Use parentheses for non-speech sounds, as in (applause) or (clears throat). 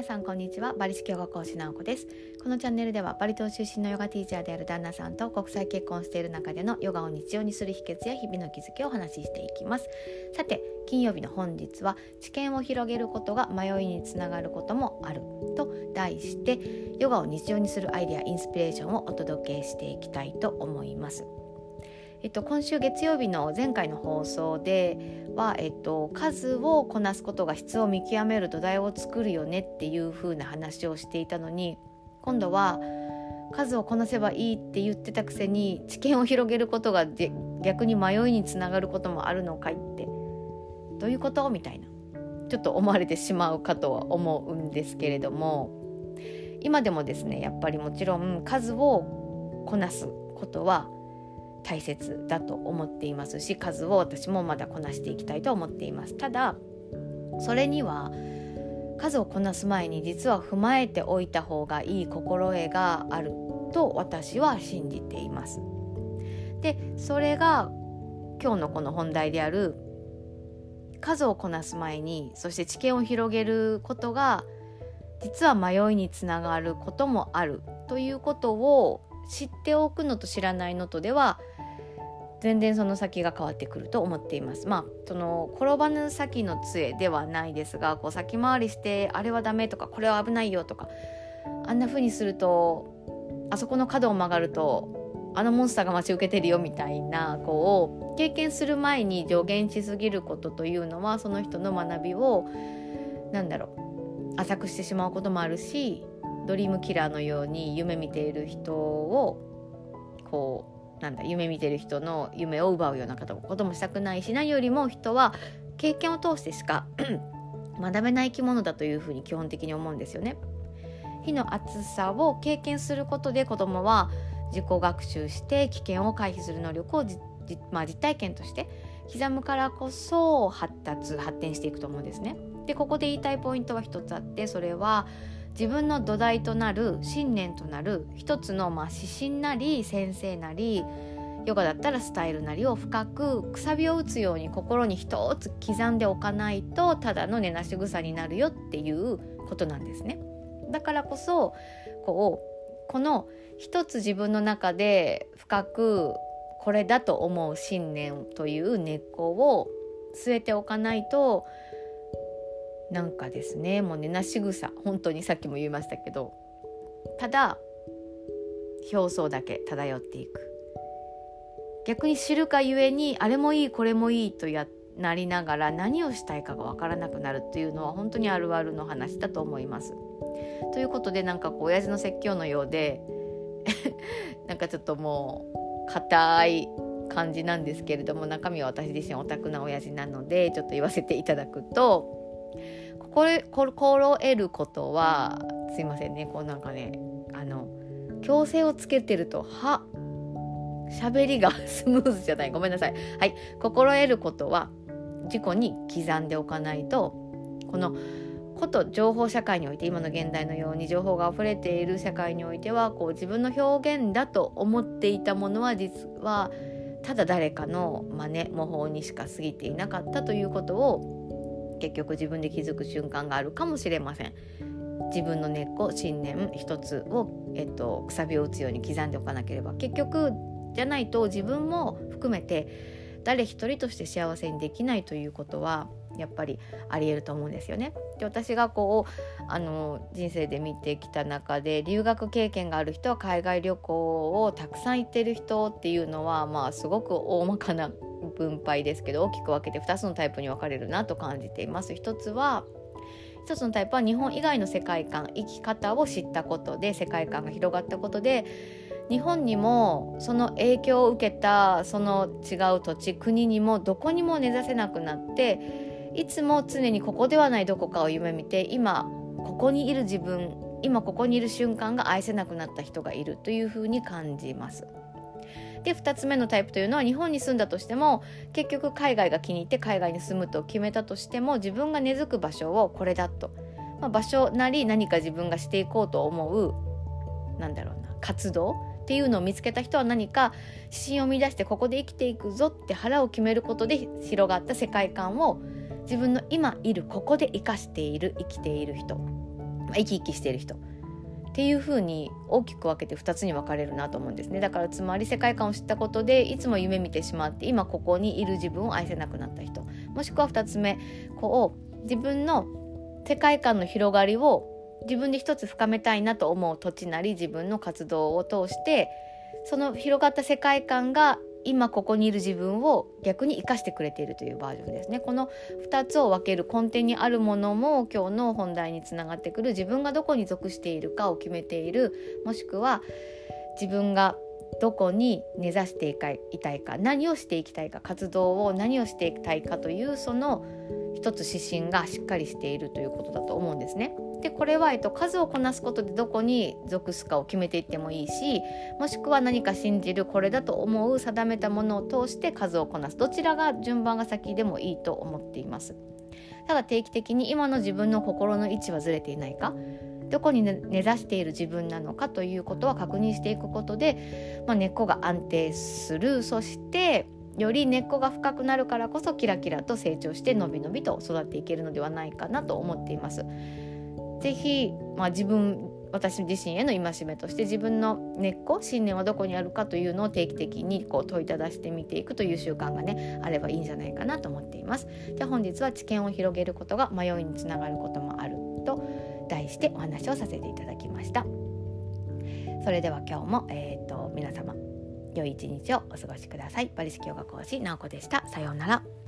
皆さんこんにちは。バリ式ヨガ講師直子です。このチャンネルではバリ島出身のヨガティーチャーである旦那さんと国際結婚している中でのヨガを日常にする秘訣や日々の気づきをお話ししていきます。さて金曜日の本日は知見を広げることが迷いにつながることもある。と題してヨガを日常にするアイデアインスピレーションをお届けしていきたいと思います。えっと、今週月曜日の前回の放送では、えっと、数をこなすことが質を見極める土台を作るよねっていう風な話をしていたのに今度は数をこなせばいいって言ってたくせに知見を広げることが逆に迷いにつながることもあるのかいってどういうことみたいな。ちょっと思われてしまうかとは思うんですけれども今でもですねやっぱりもちろん数をこなすことは大切だと思っていますし数を私もまだこなしていきたいと思っています。ただそれには数をこなす前に実は踏まえておいた方がいい心得があると私は信じています。でそれが今日のこの本題である数をこなす前にそして知見を広げることが実は迷いにつながることもあるということを知っておくのと知らないのとでは全然その先が変わってくると思っています。まあその転ばぬ先の杖ではないですがこう先回りしてあれはダメとかこれは危ないよとかあんな風にするとあそこの角を曲がるとあのモンスターが待ち受けてるよみたいなこう経験する前に助言しすぎることというのはその人の学びを何だろう浅くしてしまうこともあるしドリームキラーのように夢見ている人をこうなんだ夢見てる人の夢を奪うようなこともしたくないし何よりも人は経験を通してしか (clears throat) 学べない生き物だというふうに基本的に思うんですよね。火の熱さを経験することで子どもは自己学習して危険を回避する能力をまあ、実体験として刻むからこそ発達発展していくと思うんですね。でここで言いたいポイントは一つあってそれは自分の土台となる信念となる一つのまあ指針なり先生なりヨガだったらスタイルなりを深くくさびを打つように心に一つ刻んでおかないとただの根なし草になるよっていうことなんですね。だからこそこうこの一つ自分の中で深くこれだと思う信念という根っこを据えておかないとなんかですねもうねなし草本当にさっきも言いましたけどただ表層だけ漂っていく逆に知るかゆえにあれもいいこれもいいとやなりながら何をしたいかが分からなくなるっていうのは本当にあるあるの話だと思います。ということでなんかこう親父の説教のようで (laughs) なんかちょっともう硬い感じなんですけれども中身は私自身オタクな親父なのでちょっと言わせていただくと心得ることはすいませんね。こうなんかねあの矯正をつけてるとは喋りが (laughs) スムーズじゃない。ごめんなさい。はい。心得ることは自己に刻んでおかないとこのこと情報社会において今の現代のように情報が溢れている社会においてはこう自分の表現だと思っていたものは実はただ誰かの真似模倣にしか過ぎていなかったということを結局自分で気づく瞬間があるかもしれません。自分の根っこ信念一つを、えっと、くさびを打つように刻んでおかなければ結局じゃないと自分も含めて誰一人として幸せにできないということはやっぱりありえると思うんですよね。で私がこうあの人生で見てきた中で留学経験がある人は海外旅行をたくさん行ってる人っていうのはまあすごく大まかな分配ですけど大きく分けて2つのタイプに分かれるなと感じています。一つは一つのタイプは日本以外の世界観生き方を知ったことで世界観が広がったことで日本にもその影響を受けたその違う土地国にもどこにも根ざせなくなっていつも常にここではないどこかを夢見て今ここにいる自分今ここにいる瞬間が愛せなくなった人がいるというふうに感じます。で2つ目のタイプというのは日本に住んだとしても結局海外が気に入って海外に住むと決めたとしても自分が根付く場所をこれだと、まあ、場所なり何か自分がしていこうと思うなんだろうな活動っていうのを見つけた人は何か指針を見出してここで生きていくぞって腹を決めることで広がった世界観を自分の今いるここで生かしている生きている人まあ、生き生きしている人。っていう風に大きく分けて2つに分かれるなと思うんですね。だからつまり世界観を知ったことでいつも夢見てしまって今ここにいる自分を愛せなくなった人。もしくは2つ目こう自分の世界観の広がりを自分で一つ深めたいなと思う土地なり自分の活動を通してその広がった世界観が今ここにいる自分を逆に生かしてくれているというバージョンですねこの2つを分ける根底にあるものも今日の本題につながってくる自分がどこに属しているかを決めているもしくは自分がどこに根ざしていたいか何をしていきたいか活動を何をしていきたいかというその一つ指針がしっかりしているということだと思うんですね。でこれは、えっと、数をこなすことでどこに属すかを決めていってもいいしもしくは何か信じるこれだと思う定めたものを通して数をこなすどちらが順番が先でもいいと思っています。ただ定期的に今の自分の心の位置はずれていないかどこに根ざしている自分なのかということは確認していくことで、まあ、根っこが安定するそしてより根っこが深くなるからこそキラキラと成長してのびのびと育っていけるのではないかなと思っています。ぜひ、まあ、自分私自身への戒めとして自分の根っこ信念はどこにあるかというのを定期的にこう問いただしてみていくという習慣がねあればいいんじゃないかなと思っています。じゃあ本日は知見を広げることが迷いにつながることもあると題してお話をさせていただきました。それでは今日も、えーと、と皆様良い一日をお過ごしください。バリ式ヨガ講師直子でした。さようなら。